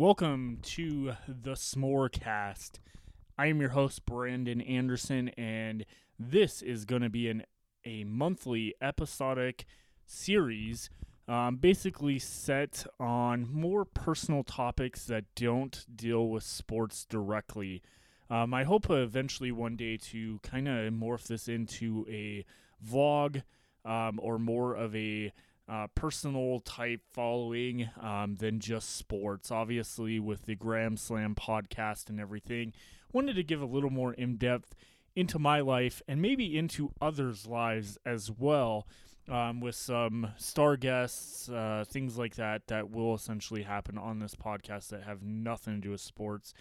Welcome to the S'morecast. I am your host, Brandon Anderson, and this is going to be an a monthly episodic series, um, basically set on more personal topics that don't deal with sports directly. Um, I hope eventually one day to kind of morph this into a vlog um, or more of a uh, personal type following um, than just sports. Obviously, with the Graham Slam podcast and everything, wanted to give a little more in depth into my life and maybe into others' lives as well. Um, with some star guests, uh, things like that, that will essentially happen on this podcast that have nothing to do with sports.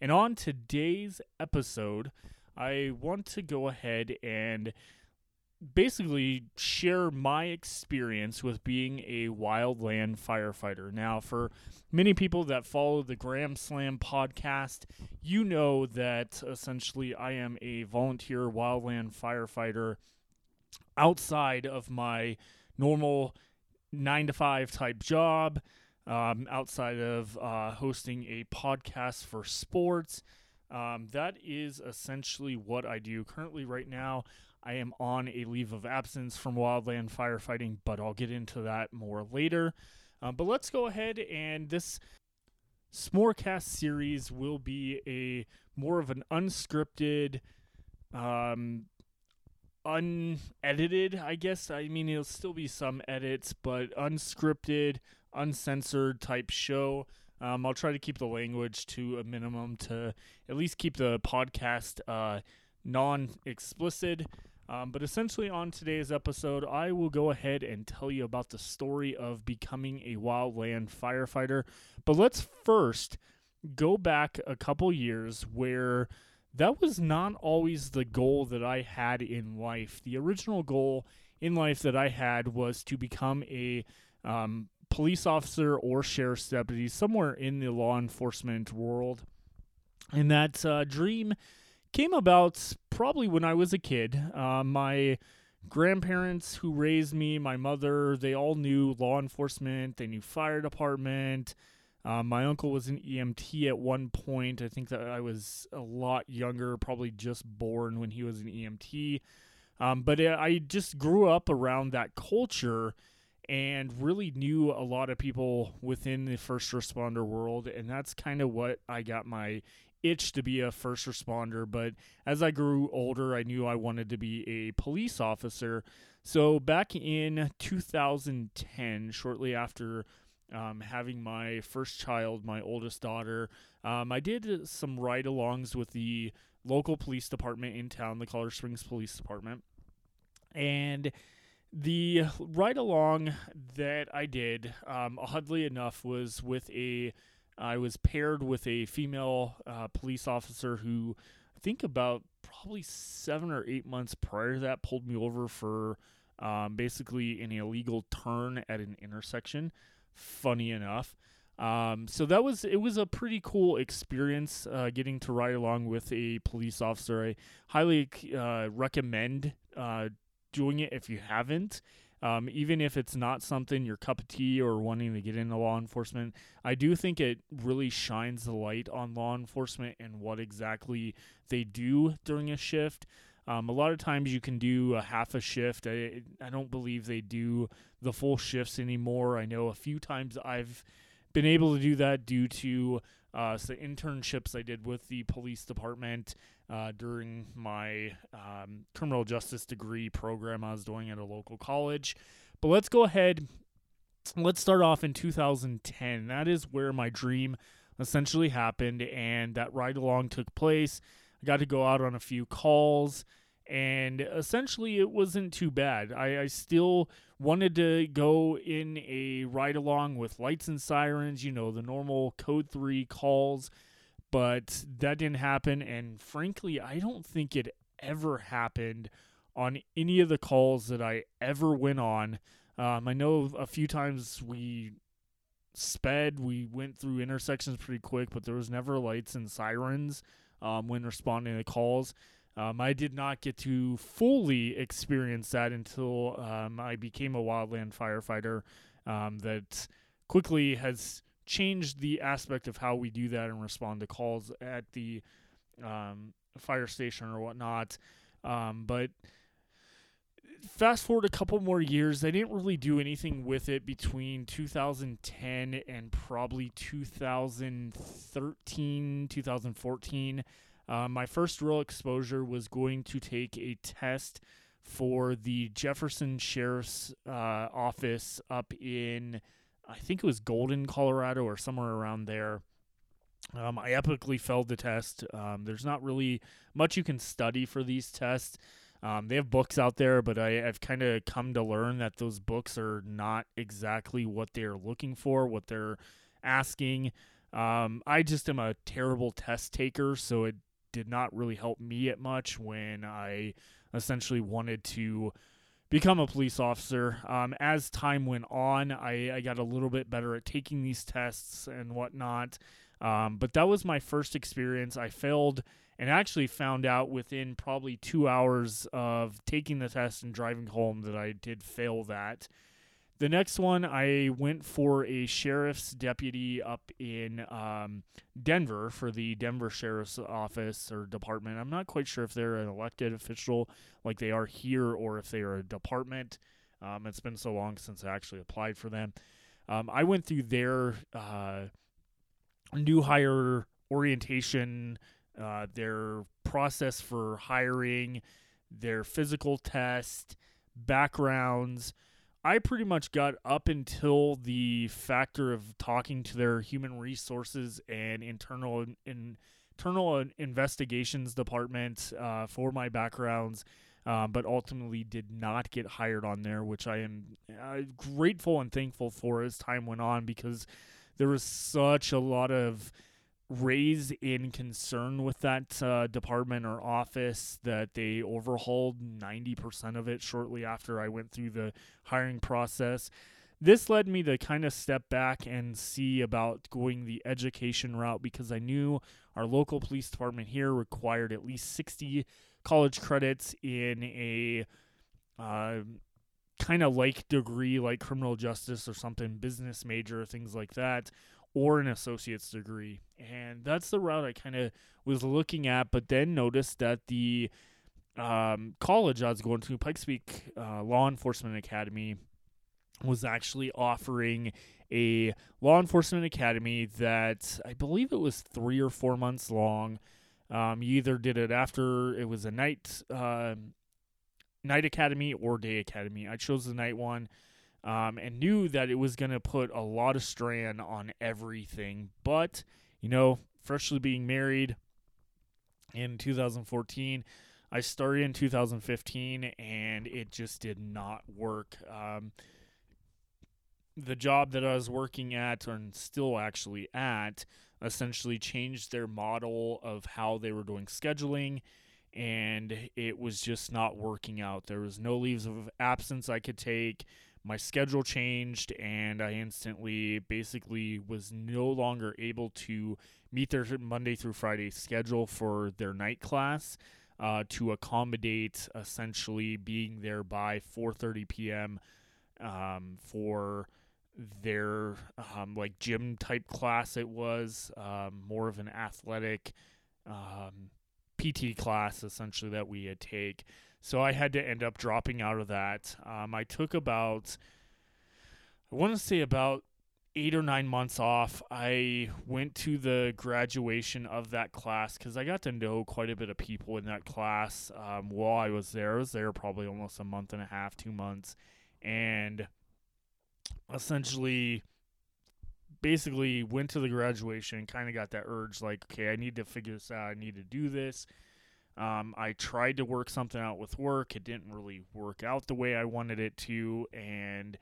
And on today's episode, I want to go ahead and basically share my experience with being a wildland firefighter. Now, for many people that follow the Graham Slam podcast, you know that essentially I am a volunteer wildland firefighter outside of my normal nine to five type job, um, outside of uh, hosting a podcast for sports. Um, that is essentially what I do currently right now. I am on a leave of absence from wildland firefighting, but I'll get into that more later. Um, but let's go ahead and this S'morecast series will be a more of an unscripted, um, unedited, I guess. I mean, it'll still be some edits, but unscripted, uncensored type show. Um, I'll try to keep the language to a minimum to at least keep the podcast uh, non explicit. Um, but essentially, on today's episode, I will go ahead and tell you about the story of becoming a wildland firefighter. But let's first go back a couple years where that was not always the goal that I had in life. The original goal in life that I had was to become a um, police officer or sheriff's deputy somewhere in the law enforcement world. And that uh, dream came about probably when I was a kid. Uh, my grandparents who raised me, my mother, they all knew law enforcement, they knew fire department. Uh, my uncle was an EMT at one point. I think that I was a lot younger, probably just born when he was an EMT. Um, but I just grew up around that culture and really knew a lot of people within the first responder world. And that's kind of what I got my itch to be a first responder, but as I grew older, I knew I wanted to be a police officer. So back in 2010, shortly after um, having my first child, my oldest daughter, um, I did some ride alongs with the local police department in town, the Colorado Springs Police Department. And the ride along that I did, um, oddly enough, was with a I was paired with a female uh, police officer who I think about probably seven or eight months prior to that pulled me over for um, basically an illegal turn at an intersection. Funny enough. Um, so that was it was a pretty cool experience uh, getting to ride along with a police officer. I highly uh, recommend uh, doing it if you haven't. Um, even if it's not something your cup of tea or wanting to get into law enforcement, I do think it really shines the light on law enforcement and what exactly they do during a shift. Um, a lot of times you can do a half a shift. I, I don't believe they do the full shifts anymore. I know a few times I've been able to do that due to uh, internships I did with the police department uh, during my um, criminal justice degree program I was doing at a local college. But let's go ahead. Let's start off in 2010. That is where my dream essentially happened, and that ride along took place. I got to go out on a few calls, and essentially it wasn't too bad. I, I still wanted to go in a ride along with lights and sirens, you know, the normal code 3 calls but that didn't happen. And frankly, I don't think it ever happened on any of the calls that I ever went on. Um, I know a few times we sped, we went through intersections pretty quick, but there was never lights and sirens um, when responding to calls. Um, I did not get to fully experience that until um, I became a wildland firefighter. Um, that quickly has changed the aspect of how we do that and respond to calls at the um, fire station or whatnot. Um, but fast forward a couple more years, they didn't really do anything with it between 2010 and probably 2013, 2014. Uh, my first real exposure was going to take a test for the Jefferson Sheriff's uh, Office up in, I think it was Golden, Colorado, or somewhere around there. Um, I epically failed the test. Um, there's not really much you can study for these tests. Um, they have books out there, but I, have kind of come to learn that those books are not exactly what they're looking for, what they're asking. Um, I just am a terrible test taker, so it did not really help me at much when I essentially wanted to become a police officer. Um, as time went on, I, I, got a little bit better at taking these tests and whatnot. Um, but that was my first experience. I failed and actually found out within probably two hours of taking the test and driving home that I did fail that. The next one, I went for a sheriff's deputy up in um, Denver for the Denver Sheriff's Office or Department. I'm not quite sure if they're an elected official like they are here or if they are a department. Um, it's been so long since I actually applied for them. Um, I went through their uh, new hire orientation, uh, their process for hiring, their physical test, backgrounds I pretty much got up until the factor of talking to their human resources and internal in, internal investigations department uh, for my backgrounds, um, but ultimately did not get hired on there, which I am uh, grateful and thankful for as time went on because there was such a lot of raised in concern with that uh, department or office that they overhauled 90% of it shortly after I went through the hiring process. This led me to kind of step back and see about going the education route because I knew our local police department here required at least 60 college credits in a uh, kind of like degree like criminal justice or something, business major, things like that or an associate's degree. And that's the route I kind of was looking at, but then noticed that the um, college I was going to, Pikes Peak uh, Law Enforcement Academy, was actually offering a law enforcement academy that I believe it was three or four months long. Um, you either did it after it was a night uh, night academy or day academy. I chose the night one um, and knew that it was going to put a lot of strain on everything. But, you know, freshly being married in 2014, I started in 2015 and it just did not work. Um, the job that I was working at, and still actually at, essentially changed their model of how they were doing scheduling and it was just not working out. There was no leaves of absence I could take my schedule changed and I instantly basically was no longer able to meet their Monday through Friday schedule for their night class uh, to accommodate essentially being there by 4:30 p.m. Um, for their um, like gym type class. It was um, more of an athletic um, PT class essentially that we had take. So I had to end up dropping out of that. Um, I took about, I want to say about eight or nine months off. I went to the graduation of that class because I got to know quite a bit of people in that class um, while I was there. I was there probably almost a month and a half, two months, and essentially basically went to the graduation kind of got that urge like okay i need to figure this out i need to do this um, I tried to work something out with work. It didn't really work out the way I wanted it to. And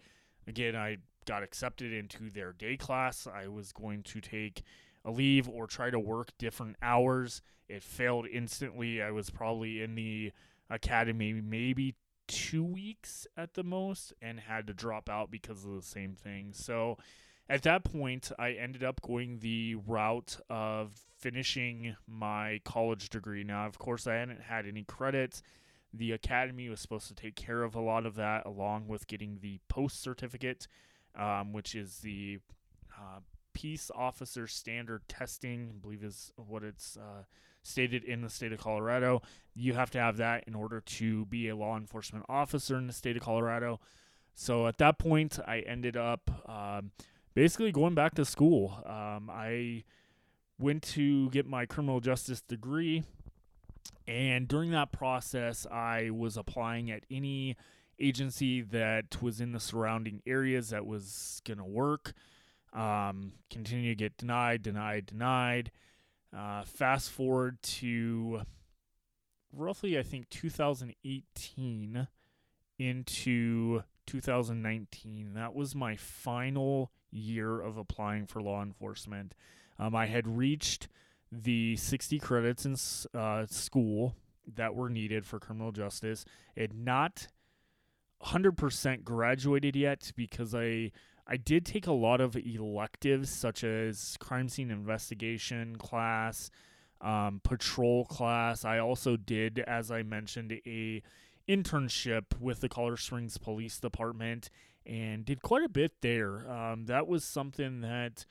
again, I got accepted into their day class. I was going to take a leave or try to work different hours. It failed instantly. I was probably in the academy maybe two weeks at the most and had to drop out because of the same thing. So at that point, I ended up going the route of finishing my college degree. Now, of course, I hadn't had any credits. The academy was supposed to take care of a lot of that, along with getting the post certificate, um, which is the uh, Peace Officer Standard Testing, I believe is what it's uh, stated in the state of Colorado. You have to have that in order to be a law enforcement officer in the state of Colorado. So at that point, I ended up um, basically going back to school. Um, I went to get my criminal justice degree. And during that process, I was applying at any agency that was in the surrounding areas that was going to work. Um, continue to get denied, denied, denied. Uh, fast forward to roughly, I think, 2018 into 2019. That was my final year of applying for law enforcement. Um, I had reached the 60 credits in uh, school that were needed for criminal justice. It not 100% graduated yet because I I did take a lot of electives such as crime scene investigation class, um, patrol class. I also did, as I mentioned, a internship with the Colorado Springs Police Department and did quite a bit there. Um, that was something that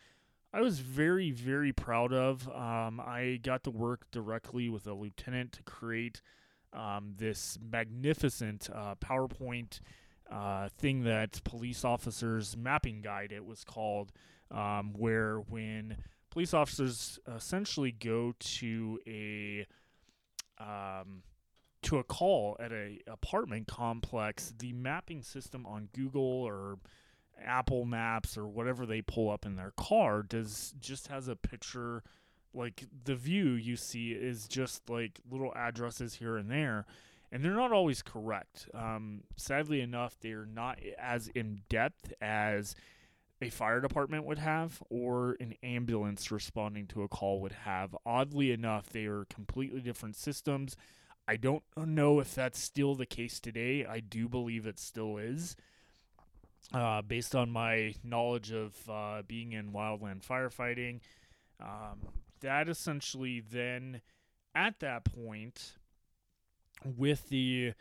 I was very, very proud of. Um, I got to work directly with a lieutenant to create um, this magnificent uh, PowerPoint uh, thing that police officers mapping guide it was called, um, where when police officers essentially go to a um, to a call at a apartment complex, the mapping system on Google or Apple Maps or whatever they pull up in their car does just has a picture like the view you see is just like little addresses here and there and they're not always correct. Um, sadly enough they're not as in depth as a fire department would have or an ambulance responding to a call would have. Oddly enough they are completely different systems i don't know if that's still the case today i do believe it still is uh, based on my knowledge of uh, being in wildland firefighting. Um, that essentially then, at that point, with the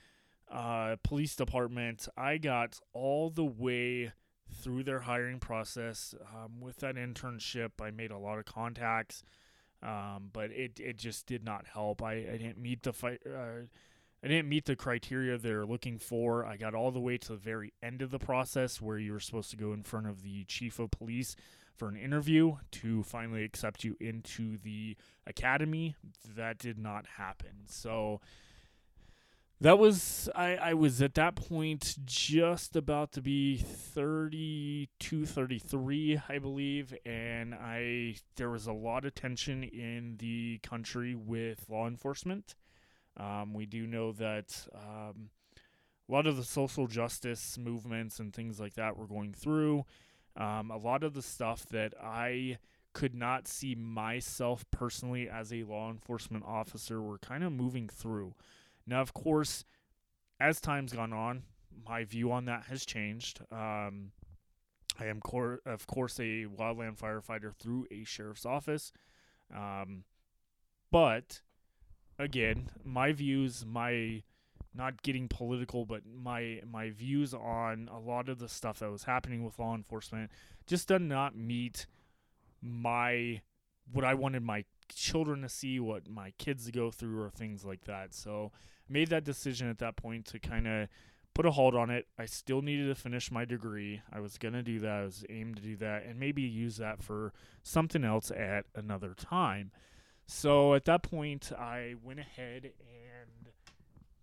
uh, police department, I got all the way through their hiring process. Um, with that internship, I made a lot of contacts, um, but it, it just did not help. I, I didn't meet the fight uh, I didn't meet the criteria they're looking for. I got all the way to the very end of the process where you were supposed to go in front of the chief of police for an interview to finally accept you into the academy. That did not happen. So that was I, I was at that point just about to be 32 33 i believe and i there was a lot of tension in the country with law enforcement um, we do know that um, a lot of the social justice movements and things like that we're going through. Um, a lot of the stuff that I could not see myself personally as a law enforcement officer were kind of moving through. Now, of course, as time's gone on, my view on that has changed. Um, I am, cor- of course, a wildland firefighter through a sheriff's office. Um, but again, my views, my not getting political, but my my views on a lot of the stuff that was happening with law enforcement just did not meet my what I wanted my children to see, what my kids to go through, or things like that. So I made that decision at that point to kind of put a hold on it. I still needed to finish my degree. I was gonna do that. I was aimed to do that, and maybe use that for something else at another time. So at that point, I went ahead and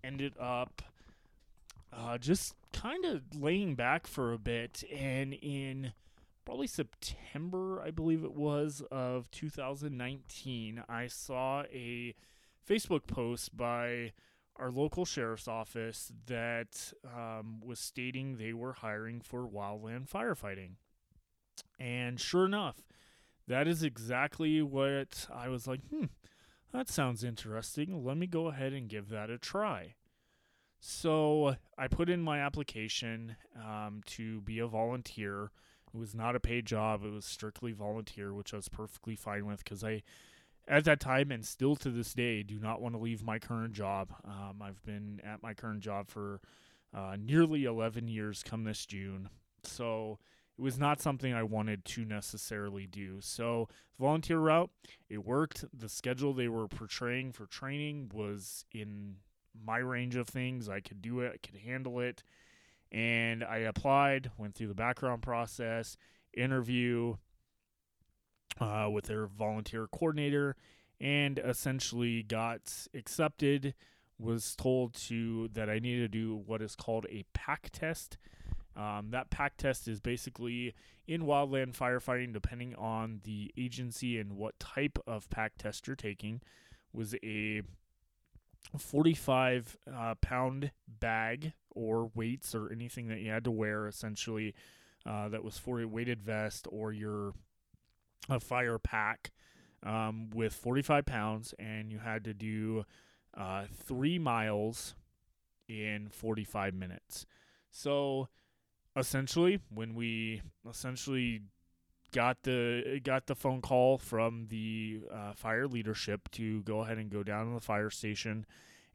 ended up uh, just kind of laying back for a bit. And in probably September, I believe it was, of 2019, I saw a Facebook post by our local sheriff's office that um, was stating they were hiring for wildland firefighting. And sure enough, that is exactly what I was like, hmm, that sounds interesting. Let me go ahead and give that a try. So I put in my application um, to be a volunteer. It was not a paid job, it was strictly volunteer, which I was perfectly fine with because I, at that time and still to this day, do not want to leave my current job. Um, I've been at my current job for uh, nearly 11 years come this June. So it was not something I wanted to necessarily do. So, volunteer route, it worked. The schedule they were portraying for training was in my range of things. I could do it, I could handle it. And I applied, went through the background process, interview uh, with their volunteer coordinator, and essentially got accepted. Was told to that I needed to do what is called a pack test. Um, that pack test is basically in wildland firefighting, depending on the agency and what type of pack test you're taking, was a 45 uh, pound bag or weights or anything that you had to wear essentially uh, that was for a weighted vest or your a fire pack um, with 45 pounds and you had to do uh, three miles in 45 minutes. So essentially when we essentially got the got the phone call from the uh, fire leadership to go ahead and go down to the fire station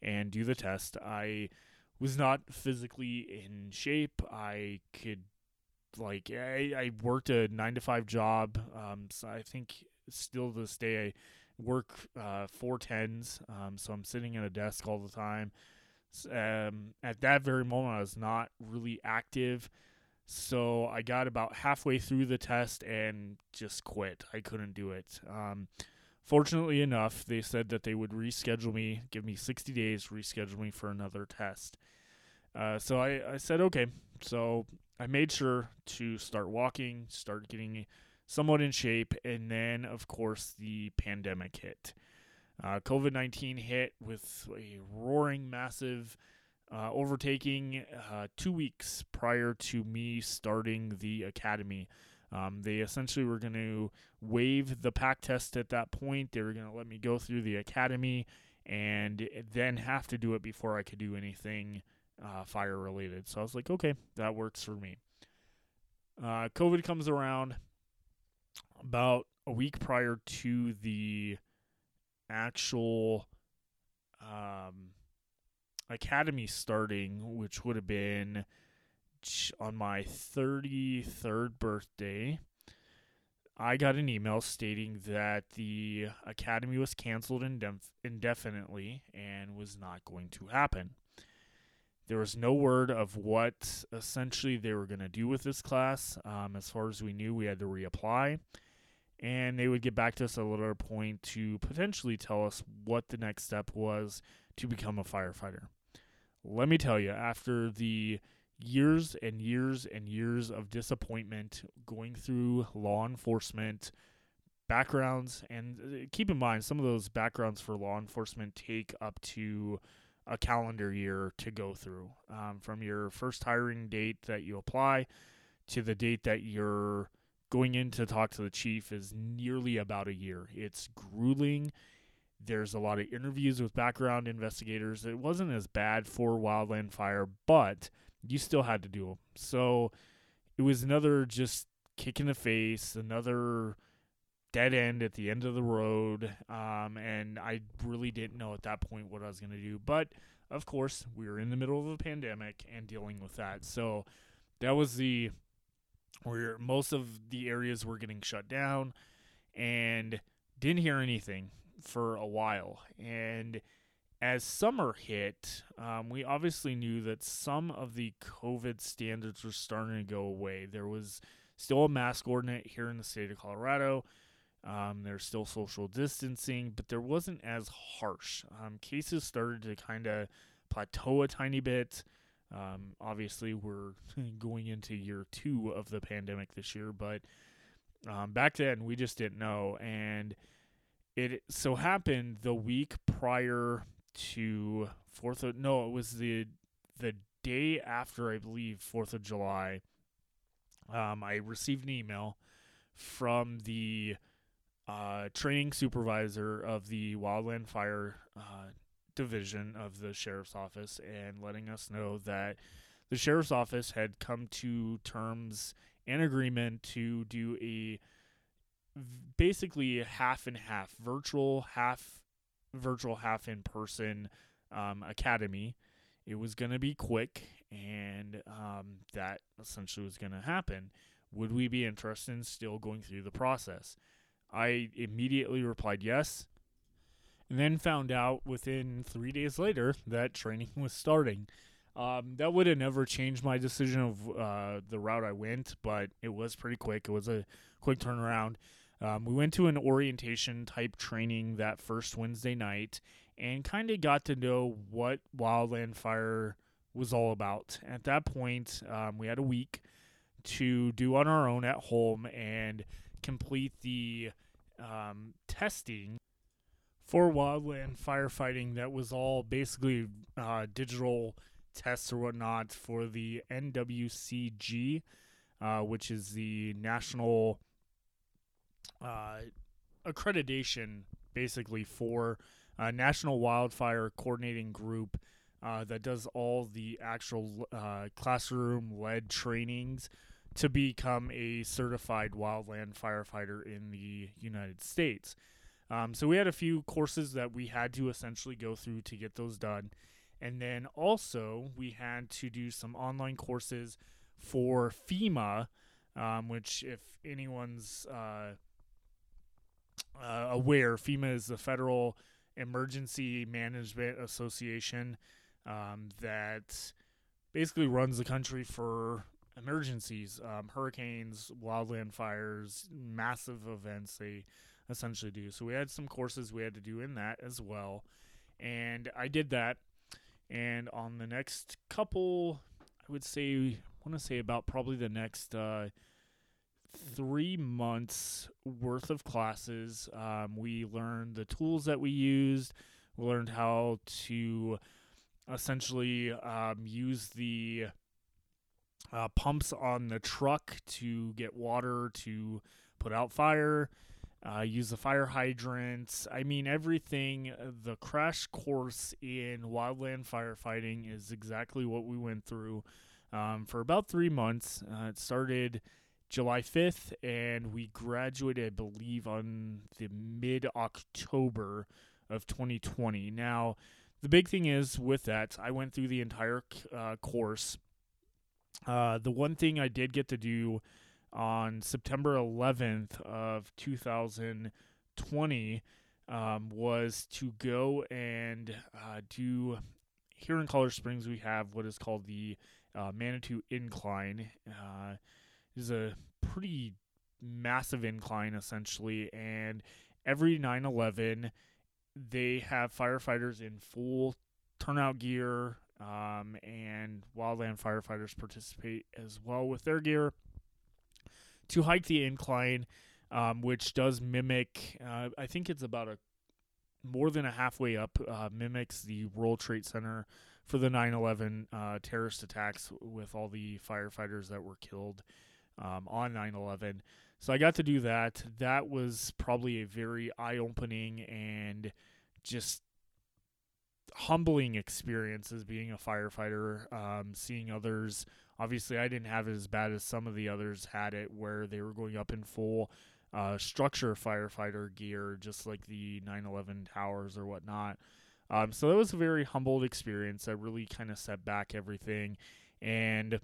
and do the test. I was not physically in shape. I could like I, I worked a nine to five job. Um, so I think still to this day I work uh, four tens. Um, so I'm sitting at a desk all the time. Um, at that very moment, I was not really active. So I got about halfway through the test and just quit. I couldn't do it. Um, fortunately enough, they said that they would reschedule me, give me 60 days, reschedule me for another test. Uh, so I, I said, okay. So I made sure to start walking, start getting somewhat in shape, and then, of course, the pandemic hit. Uh, COVID 19 hit with a roaring, massive uh, overtaking uh, two weeks prior to me starting the academy. Um, they essentially were going to waive the pack test at that point. They were going to let me go through the academy and then have to do it before I could do anything uh, fire related. So I was like, okay, that works for me. Uh, COVID comes around about a week prior to the actual um, academy starting, which would have been on my 33rd birthday. I got an email stating that the academy was canceled indef- indefinitely and was not going to happen. There was no word of what essentially they were going to do with this class. Um, as far as we knew, we had to reapply. And they would get back to us at a later point to potentially tell us what the next step was to become a firefighter. Let me tell you, after the years and years and years of disappointment going through law enforcement backgrounds, and uh, keep in mind, some of those backgrounds for law enforcement take up to a calendar year to go through um, from your first hiring date that you apply to the date that you're going in to talk to the chief is nearly about a year. It's grueling. There's a lot of interviews with background investigators. It wasn't as bad for Wildland Fire, but you still had to do them. So it was another just kick in the face, another dead end at the end of the road. Um, and I really didn't know at that point what I was going to do. But of course, we were in the middle of a pandemic and dealing with that. So that was the where most of the areas were getting shut down and didn't hear anything for a while. And as summer hit, um, we obviously knew that some of the COVID standards were starting to go away. There was still a mask ordinance here in the state of Colorado. Um, there's still social distancing, but there wasn't as harsh. Um, cases started to kind of plateau a tiny bit. Um, obviously, we're going into year two of the pandemic this year, but um, back then we just didn't know. And it so happened the week prior to Fourth of no, it was the the day after I believe Fourth of July. Um, I received an email from the uh, training supervisor of the Wildland Fire uh, division of the sheriff's office and letting us know that the sheriff's office had come to terms and agreement to do a basically half and half virtual half virtual half in person um, academy it was going to be quick and um, that essentially was going to happen would we be interested in still going through the process? I immediately replied yes, and then found out within three days later that training was starting. Um, that would have never changed my decision of uh, the route I went, but it was pretty quick. It was a quick turnaround. Um, we went to an orientation type training that first Wednesday night and kind of got to know what Wildland Fire was all about. At that point, um, we had a week to do on our own at home and complete the um, testing for wildland firefighting that was all basically uh, digital tests or whatnot for the NWCG, uh, which is the national uh, accreditation basically for a national wildfire coordinating group uh, that does all the actual uh, classroom led trainings to become a certified wildland firefighter in the United States. Um, so we had a few courses that we had to essentially go through to get those done. And then also we had to do some online courses for FEMA, um, which, if anyone's uh, uh, aware, FEMA is the Federal Emergency Management Association um, that basically runs the country for emergencies, um, hurricanes, wildland fires, massive events. They essentially do. So we had some courses we had to do in that as well, and I did that. And on the next couple, I would say, I want to say about probably the next uh, three months worth of classes. Um, we learned the tools that we used. We learned how to essentially um, use the uh, pumps on the truck to get water to put out fire, uh, use the fire hydrants. I mean, everything. The crash course in wildland firefighting is exactly what we went through um, for about three months. Uh, it started July 5th, and we graduated, I believe, on the mid October of 2020. Now, the big thing is with that, I went through the entire uh, course uh, the one thing I did get to do on September 11th of 2020 um, was to go and uh, do here in Colorado Springs. We have what is called the uh, Manitou Incline. Is a pretty massive incline essentially, and every 9/11 they have firefighters in full turnout gear, um, and wildland firefighters participate as well with their gear to hike the incline, um, which does mimic. Uh, I think it's about a more than a halfway up. Uh, mimics the World Trade Center for the 9/11 uh, terrorist attacks with all the firefighters that were killed um, on 9/11. So I got to do that. That was probably a very eye-opening and just humbling experience as being a firefighter, um, seeing others. Obviously, I didn't have it as bad as some of the others had it, where they were going up in full uh, structure firefighter gear, just like the 9/11 towers or whatnot. Um, so that was a very humbled experience that really kind of set back everything, and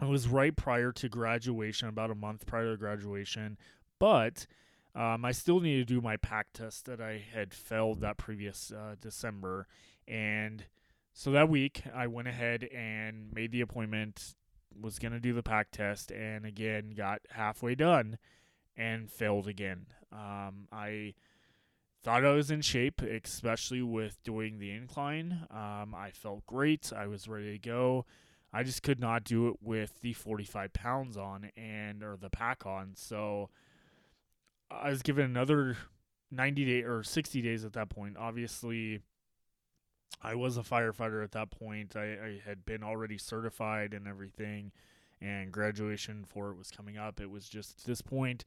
it was right prior to graduation, about a month prior to graduation, but um, I still needed to do my pack test that I had failed that previous uh, December. And so that week, I went ahead and made the appointment, was going to do the pack test, and again, got halfway done and failed again. Um, I thought I was in shape, especially with doing the incline. Um, I felt great. I was ready to go. I just could not do it with the 45 pounds on and or the pack on. So I was given another 90 day or 60 days at that point. Obviously, I was a firefighter at that point. I, I had been already certified and everything, and graduation for it was coming up. It was just this point,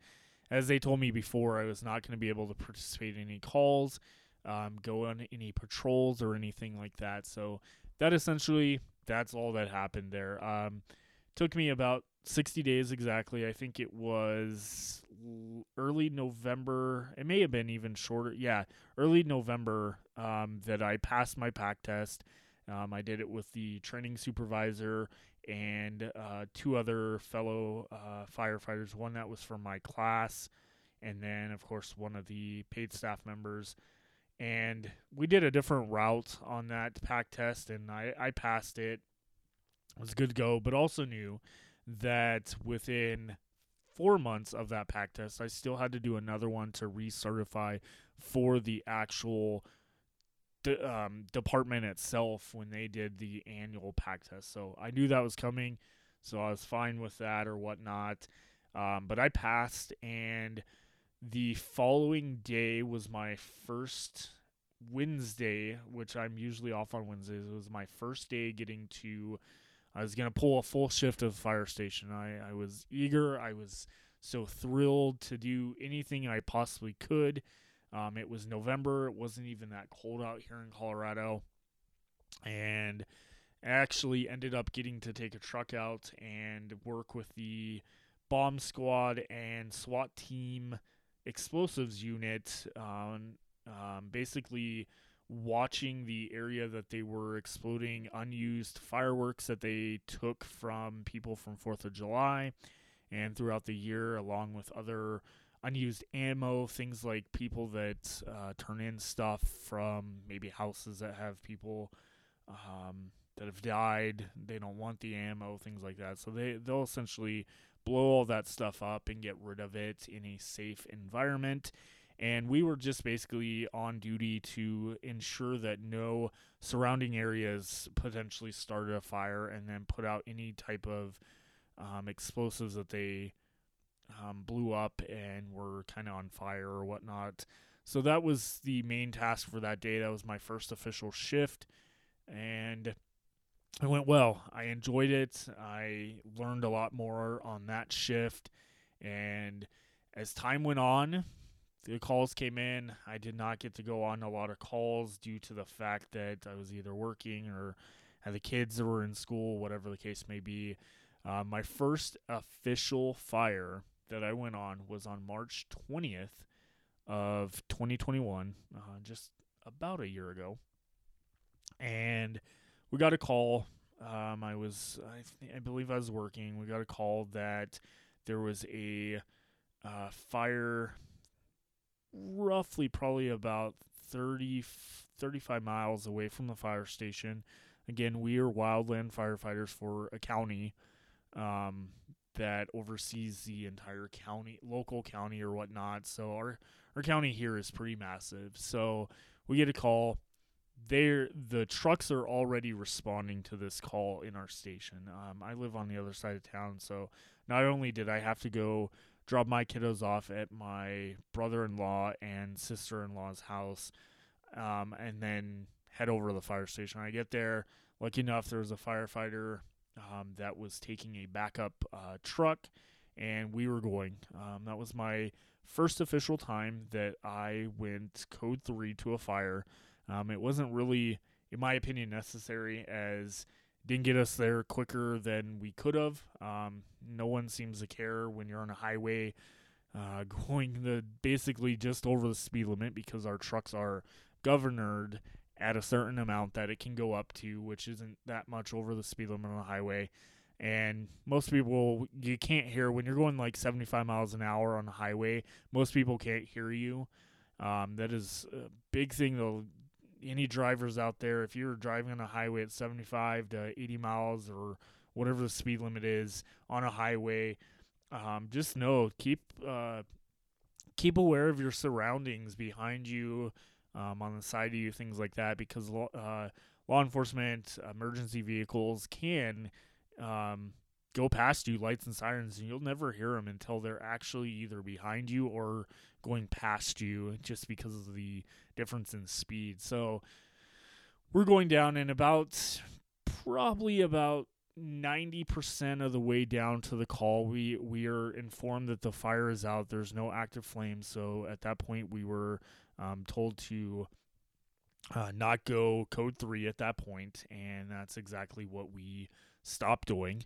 as they told me before, I was not going to be able to participate in any calls, um, go on any patrols or anything like that. So that essentially that's all that happened there. Um, took me about 60 days exactly. I think it was early November. It may have been even shorter. Yeah, early November um, that I passed my pack test. Um, I did it with the training supervisor and uh, two other fellow uh, firefighters. One that was from my class, and then, of course, one of the paid staff members. And we did a different route on that pack test, and I, I passed it. It was good to go, but also knew that within four months of that pack test, I still had to do another one to recertify for the actual de- um, department itself when they did the annual pack test. So I knew that was coming, so I was fine with that or whatnot. Um, but I passed, and the following day was my first Wednesday, which I'm usually off on Wednesdays. It was my first day getting to. I was gonna pull a full shift of fire station. I, I was eager. I was so thrilled to do anything I possibly could. Um, it was November. It wasn't even that cold out here in Colorado. And actually ended up getting to take a truck out and work with the bomb squad and SWAT team explosives unit. Um, um, basically, watching the area that they were exploding unused fireworks that they took from people from 4th of July and throughout the year, along with other unused ammo, things like people that uh, turn in stuff from maybe houses that have people um, that have died. They don't want the ammo, things like that. So they they'll essentially blow all that stuff up and get rid of it in a safe environment. And we were just basically on duty to ensure that no surrounding areas potentially started a fire and then put out any type of um, explosives that they um, blew up and were kind of on fire or whatnot. So that was the main task for that day. That was my first official shift, and it went well. I enjoyed it. I learned a lot more on that shift, and as time went on, the calls came in. I did not get to go on a lot of calls due to the fact that I was either working or had the kids that were in school, whatever the case may be. Uh, my first official fire that I went on was on March 20th of 2021, uh, just about a year ago. And we got a call. Um, I was, I, th- I believe I was working. We got a call that there was a uh, fire roughly probably about 30, 35 miles away from the fire station. Again, we are wildland firefighters for a county. Um, that oversees the entire county, local county or whatnot. So our our county here is pretty massive. So we get a call. There, the trucks are already responding to this call in our station. Um, I live on the other side of town, so not only did I have to go drop my kiddos off at my brother-in-law and sister-in-law's house, um, and then head over to the fire station. I get there. Lucky enough, there was a firefighter um, that was taking a backup uh, truck, and we were going. Um, that was my first official time that I went code three to a fire. Um, it wasn't really, in my opinion, necessary as didn't get us there quicker than we could have. Um, no one seems to care when you're on a highway uh, going the basically just over the speed limit because our trucks are governed at a certain amount that it can go up to, which isn't that much over the speed limit on the highway. And most people, you can't hear when you're going like 75 miles an hour on the highway. Most people can't hear you. Um, that is a big thing. Any drivers out there, if you're driving on a highway at 75 to 80 miles or whatever the speed limit is on a highway, um, just know keep uh, keep aware of your surroundings behind you, um, on the side of you, things like that, because uh, law enforcement emergency vehicles can um, go past you, lights and sirens, and you'll never hear them until they're actually either behind you or going past you, just because of the difference in speed. So we're going down in about probably about 90% of the way down to the call we we are informed that the fire is out there's no active flames so at that point we were um, told to uh, not go code three at that point, and that's exactly what we stopped doing.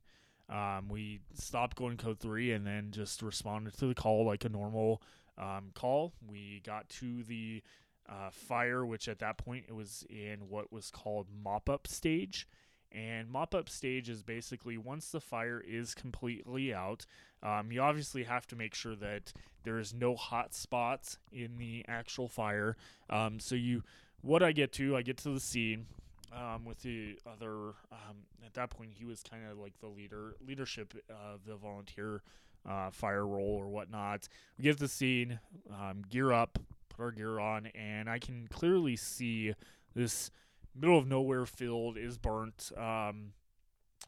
Um, we stopped going code three and then just responded to the call like a normal um, call. We got to the uh, fire, which at that point it was in what was called mop up stage, And mop up stage is basically once the fire is completely out, um, you obviously have to make sure that there is no hot spots in the actual fire. Um, so you, what I get to, I get to the scene. Um, with the other, um, at that point, he was kind of like the leader, leadership of the volunteer uh, fire roll or whatnot. We get the scene, um, gear up, put our gear on, and I can clearly see this middle of nowhere field is burnt. Um,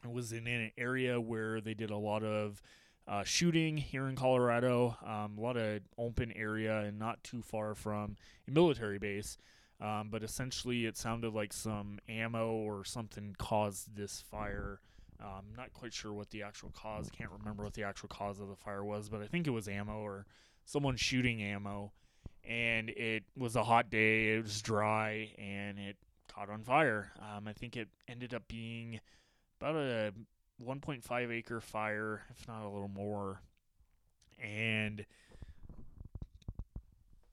it was in an area where they did a lot of uh, shooting here in Colorado, um, a lot of open area and not too far from a military base. Um, but essentially, it sounded like some ammo or something caused this fire. Um, not quite sure what the actual cause. I can't remember what the actual cause of the fire was, but I think it was ammo or someone shooting ammo. And it was a hot day. It was dry, and it caught on fire. Um, I think it ended up being about a 1.5 acre fire, if not a little more. And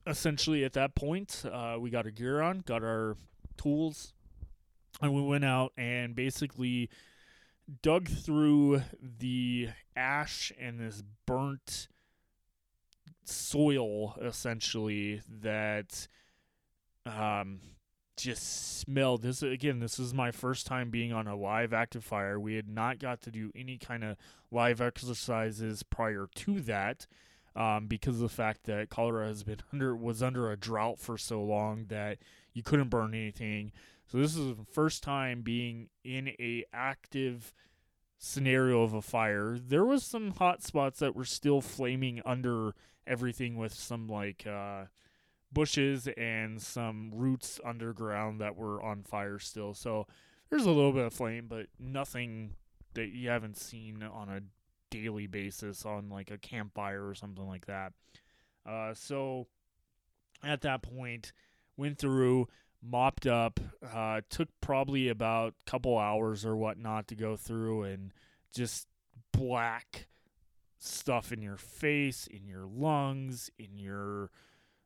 essentially, at that point, uh, we got our gear on, got our tools, and we went out and basically dug through the ash and this burnt soil essentially that um just smelled. This again this is my first time being on a live active fire. We had not got to do any kind of live exercises prior to that um, because of the fact that colorado has been under was under a drought for so long that you couldn't burn anything so this is the first time being in a active scenario of a fire there was some hot spots that were still flaming under everything with some like uh bushes and some roots underground that were on fire still. So there's a little bit of flame, but nothing that you haven't seen on a daily basis on like a campfire or something like that. Uh, so at that point, went through, mopped up, uh, took probably about a couple hours or whatnot to go through and just black stuff in your face, in your lungs, in your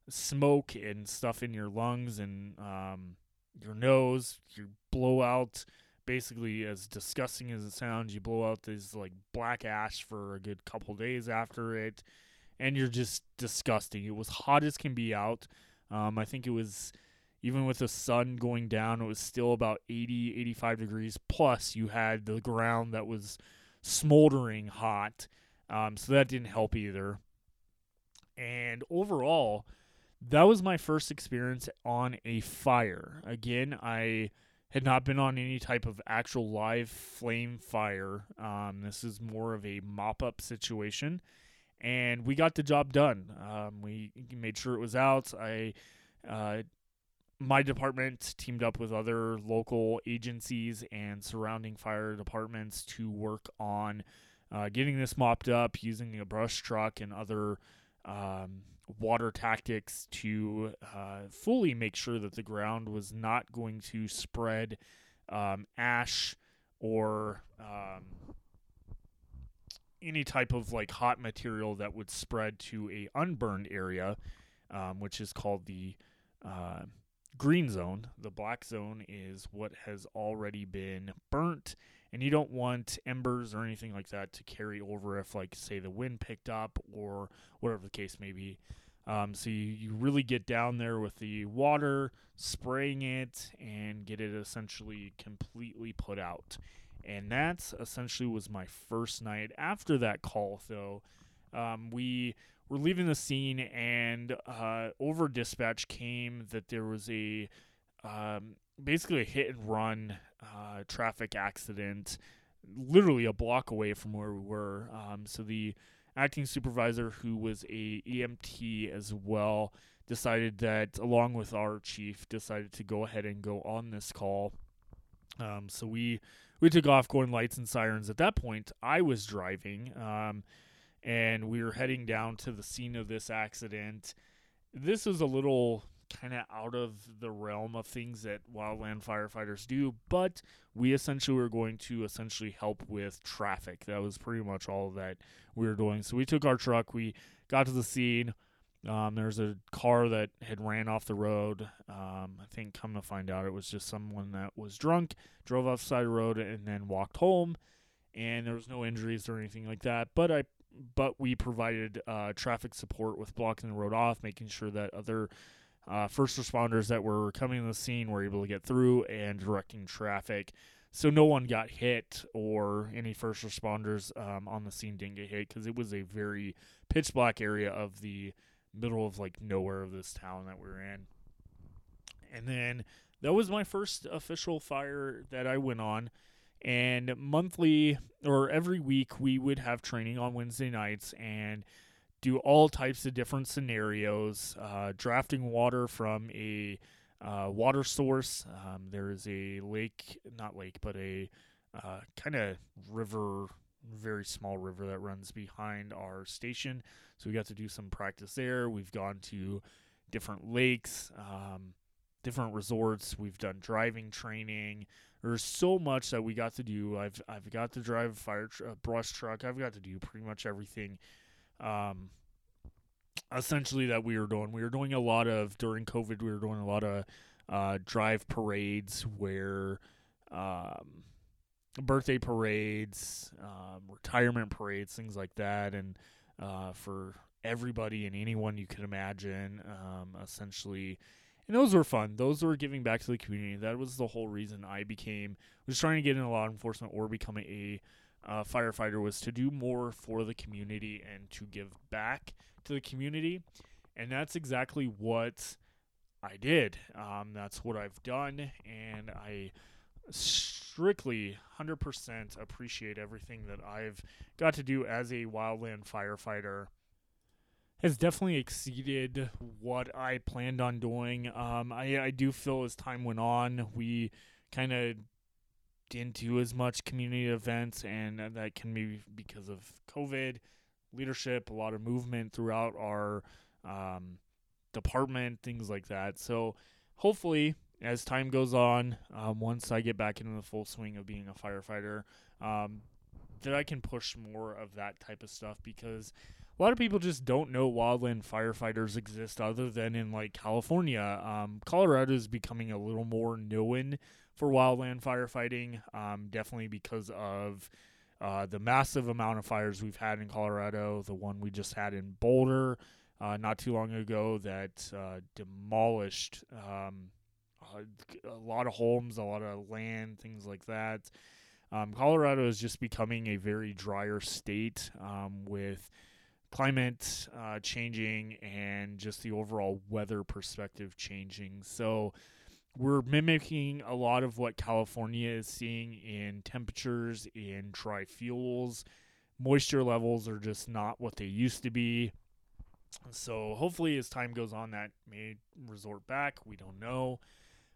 smoke and stuff in your lungs and um, your nose. You blow out, basically, as disgusting as it sounds, you blow out this like black ash for a good couple days after it, and you're just disgusting. It was hot as can be out. Um, I think it was even with the sun going down, it was still about 80, 85 degrees. Plus, you had the ground that was smoldering hot. Um, so that didn't help either. And overall, that was my first experience on a fire. Again, I had not been on any type of actual live flame fire. Um, this is more of a mop up situation. And we got the job done. Um, we made sure it was out. I, uh, my department teamed up with other local agencies and surrounding fire departments to work on uh, getting this mopped up using a brush truck and other um, water tactics to uh, fully make sure that the ground was not going to spread um, ash or um, any type of like hot material that would spread to a unburned area, um, which is called the uh, green zone. The black zone is what has already been burnt, and you don't want embers or anything like that to carry over if, like, say, the wind picked up or whatever the case may be. Um, so you, you really get down there with the water, spraying it, and get it essentially completely put out. And that's essentially was my first night. After that call, though, um, we were leaving the scene, and uh, over dispatch came that there was a um, basically a hit and run uh, traffic accident, literally a block away from where we were. Um, so the acting supervisor, who was a EMT as well, decided that, along with our chief, decided to go ahead and go on this call. Um, so we we took off going lights and sirens. At that point, I was driving, um, and we were heading down to the scene of this accident. This was a little kind of out of the realm of things that wildland firefighters do, but we essentially were going to essentially help with traffic. That was pretty much all that we were doing. So we took our truck, we got to the scene, Um, there's a car that had ran off the road. Um, I think, come to find out, it was just someone that was drunk, drove off the side of the road, and then walked home. And there was no injuries or anything like that. But I, but we provided uh, traffic support with blocking the road off, making sure that other uh, first responders that were coming to the scene were able to get through and directing traffic. So no one got hit, or any first responders um, on the scene didn't get hit because it was a very pitch black area of the middle of like nowhere of this town that we are in. And then that was my first official fire that I went on. And monthly or every week, we would have training on Wednesday nights and do all types of different scenarios, uh, drafting water from a uh, water source. Um, there is a lake, not lake, but a uh, kind of river, very small river that runs behind our station. So we got to do some practice there. We've gone to different lakes, um, different resorts. We've done driving training. There's so much that we got to do. I've I've got to drive a fire tr- a brush truck. I've got to do pretty much everything. Um, essentially that we were doing. We were doing a lot of during COVID. We were doing a lot of uh, drive parades where um, birthday parades, um, retirement parades, things like that, and uh, for everybody and anyone you could imagine. Um, essentially, and those were fun. Those were giving back to the community. That was the whole reason I became was trying to get into law enforcement or become a uh, firefighter was to do more for the community and to give back to the community. And that's exactly what I did. Um, that's what I've done. And I strictly 100% appreciate everything that I've got to do as a wildland firefighter. Has definitely exceeded what I planned on doing. Um, I, I do feel as time went on, we kind of didn't do as much community events, and that can be because of COVID, leadership, a lot of movement throughout our um, department, things like that. So hopefully, as time goes on, um, once I get back into the full swing of being a firefighter, um, that I can push more of that type of stuff because a lot of people just don't know wildland firefighters exist other than in like California. Um, Colorado is becoming a little more known for wildland firefighting, um, definitely because of uh, the massive amount of fires we've had in Colorado. The one we just had in Boulder uh, not too long ago that uh, demolished um, a lot of homes, a lot of land, things like that. Um, Colorado is just becoming a very drier state um, with climate uh, changing and just the overall weather perspective changing. So we're mimicking a lot of what California is seeing in temperatures, in dry fuels. Moisture levels are just not what they used to be. So hopefully, as time goes on, that may resort back. We don't know.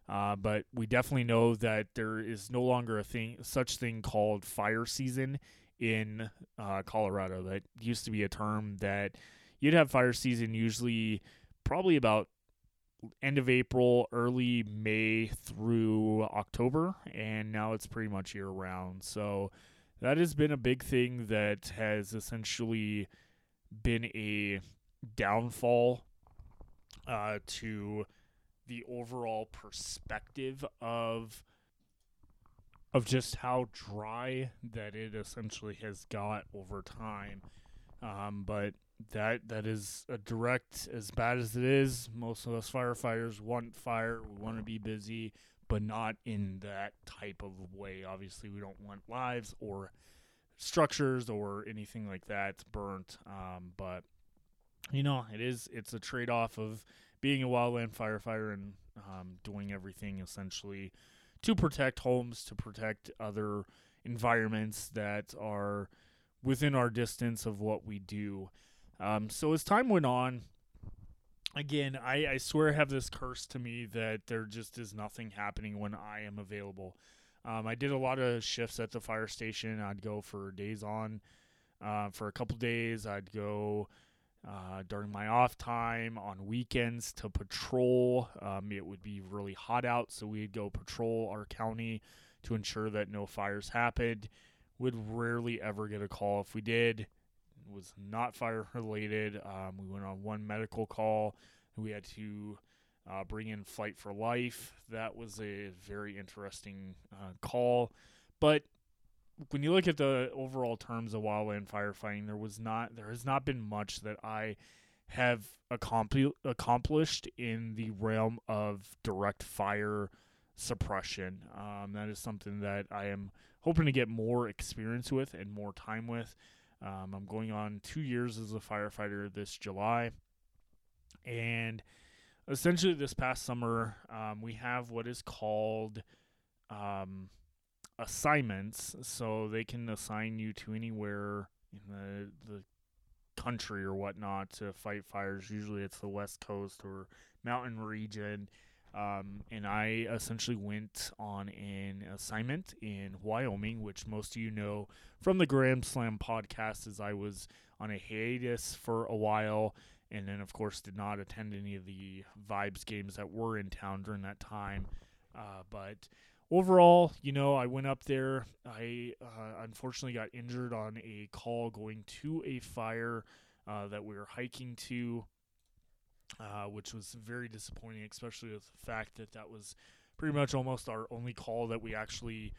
Uh, but we definitely know that there is no longer a thing, such thing called fire season in uh, Colorado. That used to be a term that you'd have fire season usually probably about end of April, early May through October, and now it's pretty much year round. So that has been a big thing that has essentially been a downfall uh, to the overall perspective of of just how dry that it essentially has got over time. Um, but that that is a direct as bad as it is. Most of us firefighters want fire. We want to be busy, but not in that type of way. Obviously, we don't want lives or structures or anything like that burnt. Um, but you know, it is it's a trade off of being a wildland firefighter and um, doing everything essentially to protect homes, to protect other environments that are within our distance of what we do. Um, so as time went on, again, I, I swear I have this curse to me that there just is nothing happening when I am available. Um, I did a lot of shifts at the fire station. I'd go for days on, uh, for a couple days. I'd go uh, during my off time on weekends to patrol. Um, it would be really hot out, so we'd go patrol our county to ensure that no fires happened. Would rarely ever get a call. If we did, was not fire related. Um, we went on one medical call. We had to uh, bring in Flight for Life. That was a very interesting uh, call. But when you look at the overall terms of wildland firefighting, there was not there has not been much that I have accompli- accomplished in the realm of direct fire suppression. Um, that is something that I am hoping to get more experience with and more time with. Um, I'm going on two years as a firefighter this July, and essentially this past summer um, we have what is called um, assignments. So they can assign you to anywhere in the the country or whatnot to fight fires. Usually it's the west coast or mountain region. Um, and I essentially went on an assignment in Wyoming, which most of you know from the Grand Slam podcast, as I was on a hiatus for a while and then of course did not attend any of the vibes games that were in town during that time. Uh, but overall you know i went up there. I uh, unfortunately got injured on a call going to a fire uh, that we were hiking to uh, which was very disappointing especially with the fact that that was pretty much almost our only call that we actually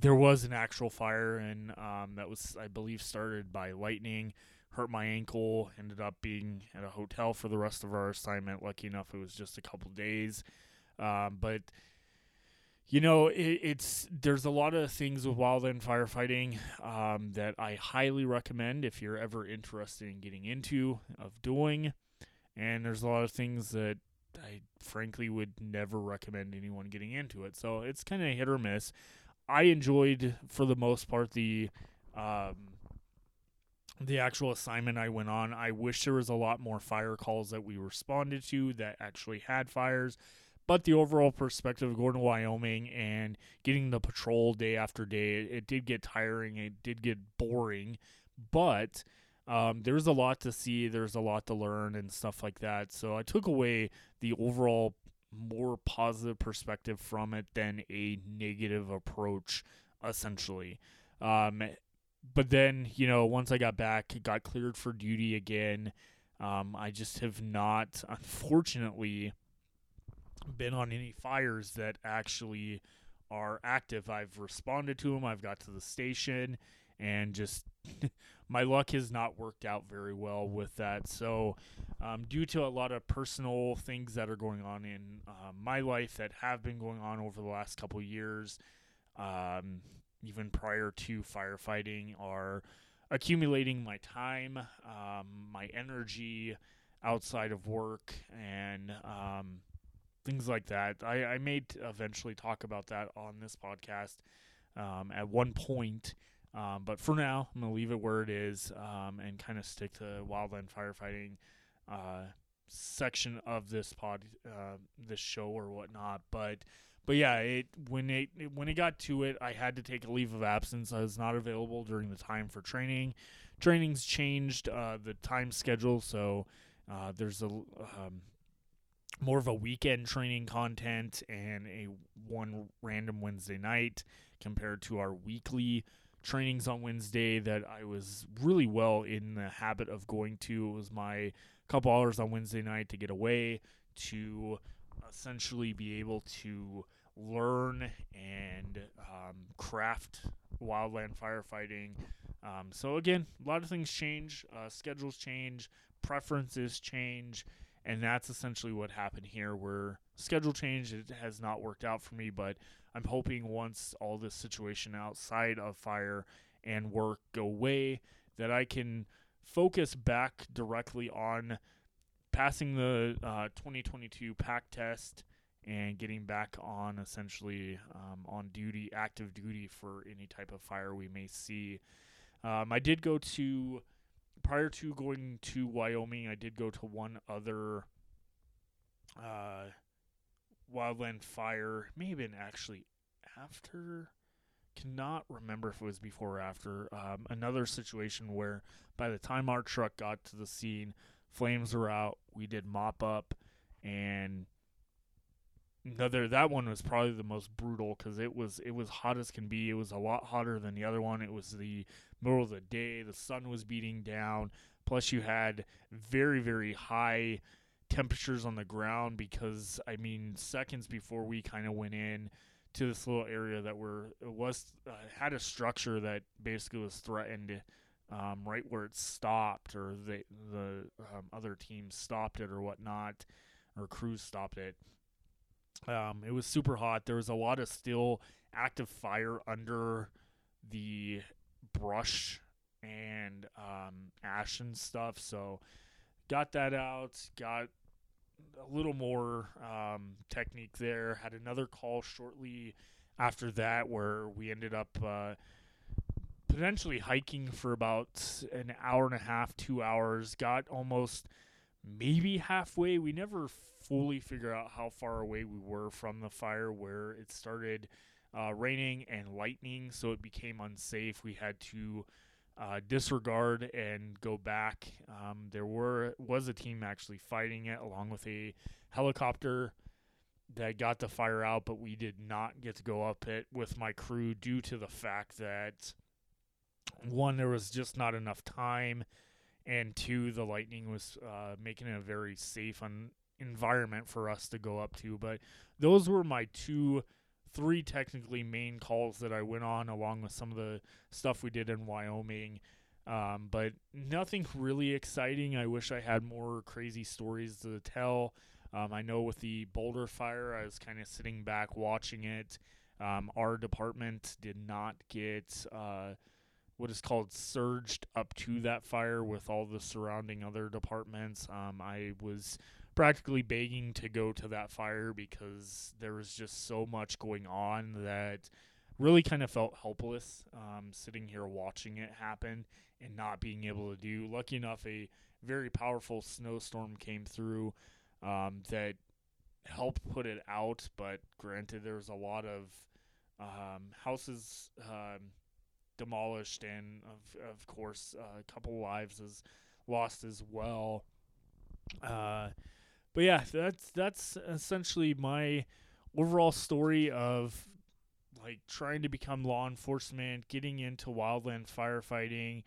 there was an actual fire and um, that was i believe started by lightning hurt my ankle, ended up being at a hotel for the rest of our assignment. Lucky enough, it was just a couple days. Um, but you know, it, it's there's a lot of things with wildland firefighting um, that I highly recommend if you're ever interested in getting into of doing, and there's a lot of things that I frankly would never recommend anyone getting into it. So it's kind of hit or miss. I enjoyed for the most part the um, the actual assignment I went on. I wish there was a lot more fire calls that we responded to that actually had fires. But the overall perspective of going to Wyoming and getting the patrol day after day, it, it did get tiring. It did get boring. But um, there's a lot to see. There's a lot to learn and stuff like that. So I took away the overall more positive perspective from it than a negative approach, essentially. Um, but then you know once I got back, got cleared for duty again. Um, I just have not, unfortunately, been on any fires that actually are active. I've responded to them. I've got to the station, and just my luck has not worked out very well with that. So, um, due to a lot of personal things that are going on in uh, my life that have been going on over the last couple years, um, even prior to firefighting are accumulating my time, um, my energy outside of work, and um, things like that. I, I may eventually talk about that on this podcast um, at one point. Um, but for now, I'm to leave it where it is um, and kind of stick to wildland firefighting uh, section of this pod, uh, this show or whatnot. But but yeah, it when it when it got to it, I had to take a leave of absence. I was not available during the time for training. Training's changed uh, the time schedule, so uh, there's a um, more of a weekend training content and a one random Wednesday night compared to our weekly trainings on Wednesday that I was really well in the habit of going to. It was my couple hours on Wednesday night to get away to essentially be able to learn and um, craft wildland firefighting. Um, so again, a lot of things change, uh, schedules change, preferences change, and that's essentially what happened here. Where schedule change it has not worked out for me, but I'm hoping once all this situation outside of fire and work go away, that I can focus back directly on passing the uh, 2022 pack test and getting back on essentially um, on duty, active duty for any type of fire we may see. Um, I did go to prior to going to Wyoming. I did go to one other uh, wildland fire. May have been actually after. Cannot remember if it was before or after. Um, another situation where by the time our truck got to the scene, flames were out. We did mop up, and another that one was probably the most brutal because it was it was hot as can be. It was a lot hotter than the other one. It was the middle of the day. The sun was beating down. Plus, you had very very high temperatures on the ground because I mean seconds before we kind of went in to this little area that were it was uh, had a structure that basically was threatened um, right where it stopped or the the um, other teams stopped it or whatnot or crews stopped it. Um, it was super hot. There was a lot of still active fire under the brush and um, ash and stuff. So got that out. Got a little more um, technique there. Had another call shortly after that where we ended up uh, potentially hiking for about an hour and a half, two hours. Got almost maybe halfway. We never fully figure out how far away we were from the fire where it started uh, raining and lightning, so it became unsafe. We had to uh, disregard and go back. Um, there were was a team actually fighting it along with a helicopter that got the fire out, but we did not get to go up it with my crew due to the fact that one there was just not enough time, and two the lightning was uh, making it a very safe un- environment for us to go up to. But those were my two three technically main calls that I went on, along with some of the stuff we did in Wyoming. Um, but nothing really exciting. I wish I had more crazy stories to tell. Um, I know with the Boulder fire, I was kind of sitting back watching it. Um, our department did not get uh, what is called surged up to that fire with all the surrounding other departments. Um, I was practically begging to go to that fire because there was just so much going on that really kind of felt helpless um, sitting here watching it happen and not being able to do. Lucky enough, a very powerful snowstorm came through um, that helped put it out, but granted, there was a lot of um, houses um, demolished, and of of course, uh, a couple lives is lost as well. Uh, but yeah, that's that's essentially my overall story of like trying to become law enforcement, getting into wildland firefighting,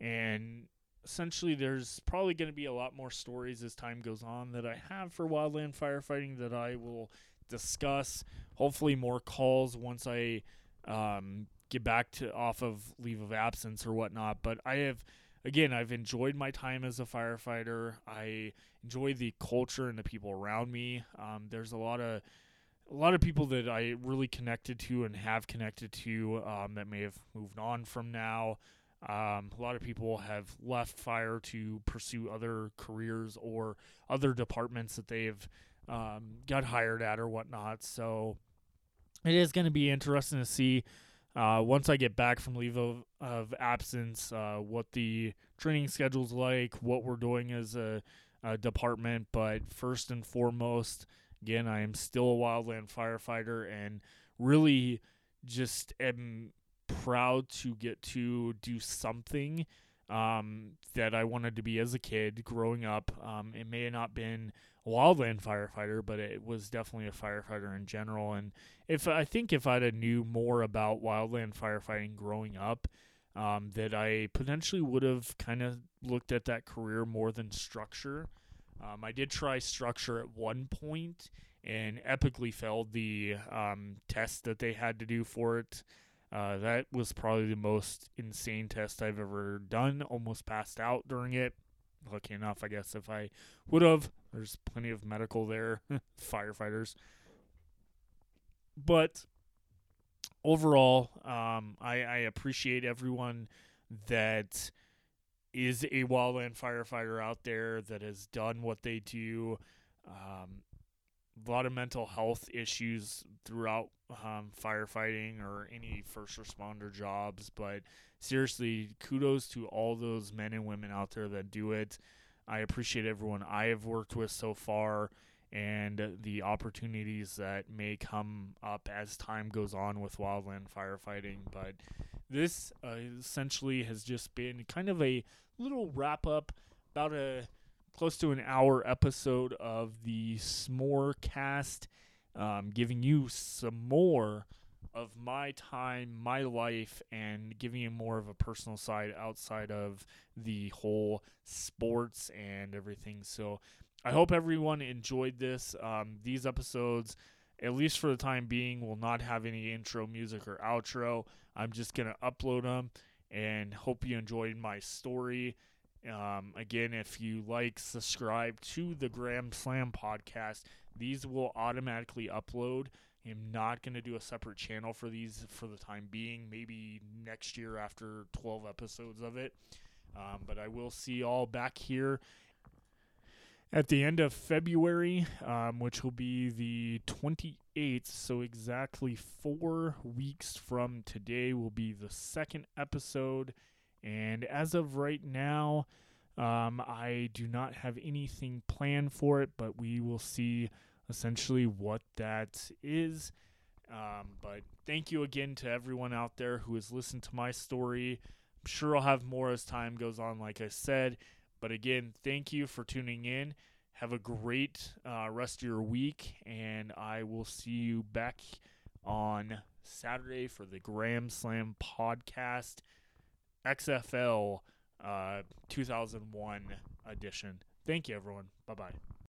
and essentially there's probably going to be a lot more stories as time goes on that I have for wildland firefighting that I will discuss. Hopefully, more calls once I um, get back to off of leave of absence or whatnot. But I have again, I've enjoyed my time as a firefighter. I enjoy the culture and the people around me. Um, there's a lot of a lot of people that I really connected to and have connected to um, that may have moved on from now. Um, a lot of people have left fire to pursue other careers or other departments that they've um, got hired at or whatnot. So it is going to be interesting to see uh, once I get back from leave of, of absence, uh, what the training schedule's like, what we're doing as a, a, department. But first and foremost, again, I am still a wildland firefighter and really just am proud to get to do something um, that I wanted to be as a kid growing up. Um, it may have not been wildland firefighter, but it was definitely a firefighter in general. And if I think if I'd have knew more about wildland firefighting growing up, um, that I potentially would have kind of looked at that career more than structure. Um, I did try structure at one point and epically failed the um, test that they had to do for it. Uh, that was probably the most insane test I've ever done. Almost passed out during it. Lucky enough, I guess, if I would have. There's plenty of medical there, firefighters. But overall, um, I, I appreciate everyone that is a wildland firefighter out there that has done what they do. Um, a lot of mental health issues throughout um, firefighting or any first responder jobs. But seriously, kudos to all those men and women out there that do it. I appreciate everyone I have worked with so far and the opportunities that may come up as time goes on with wildland firefighting. But this uh, essentially has just been kind of a little wrap up, about a close to an hour episode of the S'more cast. um, giving you some more of my time, my life, and giving you more of a personal side outside of the whole sports and everything. So I hope everyone enjoyed this. Um, these episodes, at least for the time being, will not have any intro music or outro. I'm just going to upload them and hope you enjoyed my story. Um, again, if you like, subscribe to the Gram Slam podcast. These will automatically upload. I'm not going to do a separate channel for these for the time being. Maybe next year after 12 episodes of it. Um, but I will see all back here at the end of February, um, which will be the 28th. So, exactly four weeks from today will be the second episode. And as of right now, um, I do not have anything planned for it, but we will see essentially what that is. Um, but thank you again to everyone out there who has listened to my story. I'm sure I'll have more as time goes on, like I said. But again, thank you for tuning in. Have a great uh, rest of your week, and I will see you back on Saturday for the Gram Slam podcast XFL uh, 2001 edition. Thank you, everyone. Bye bye.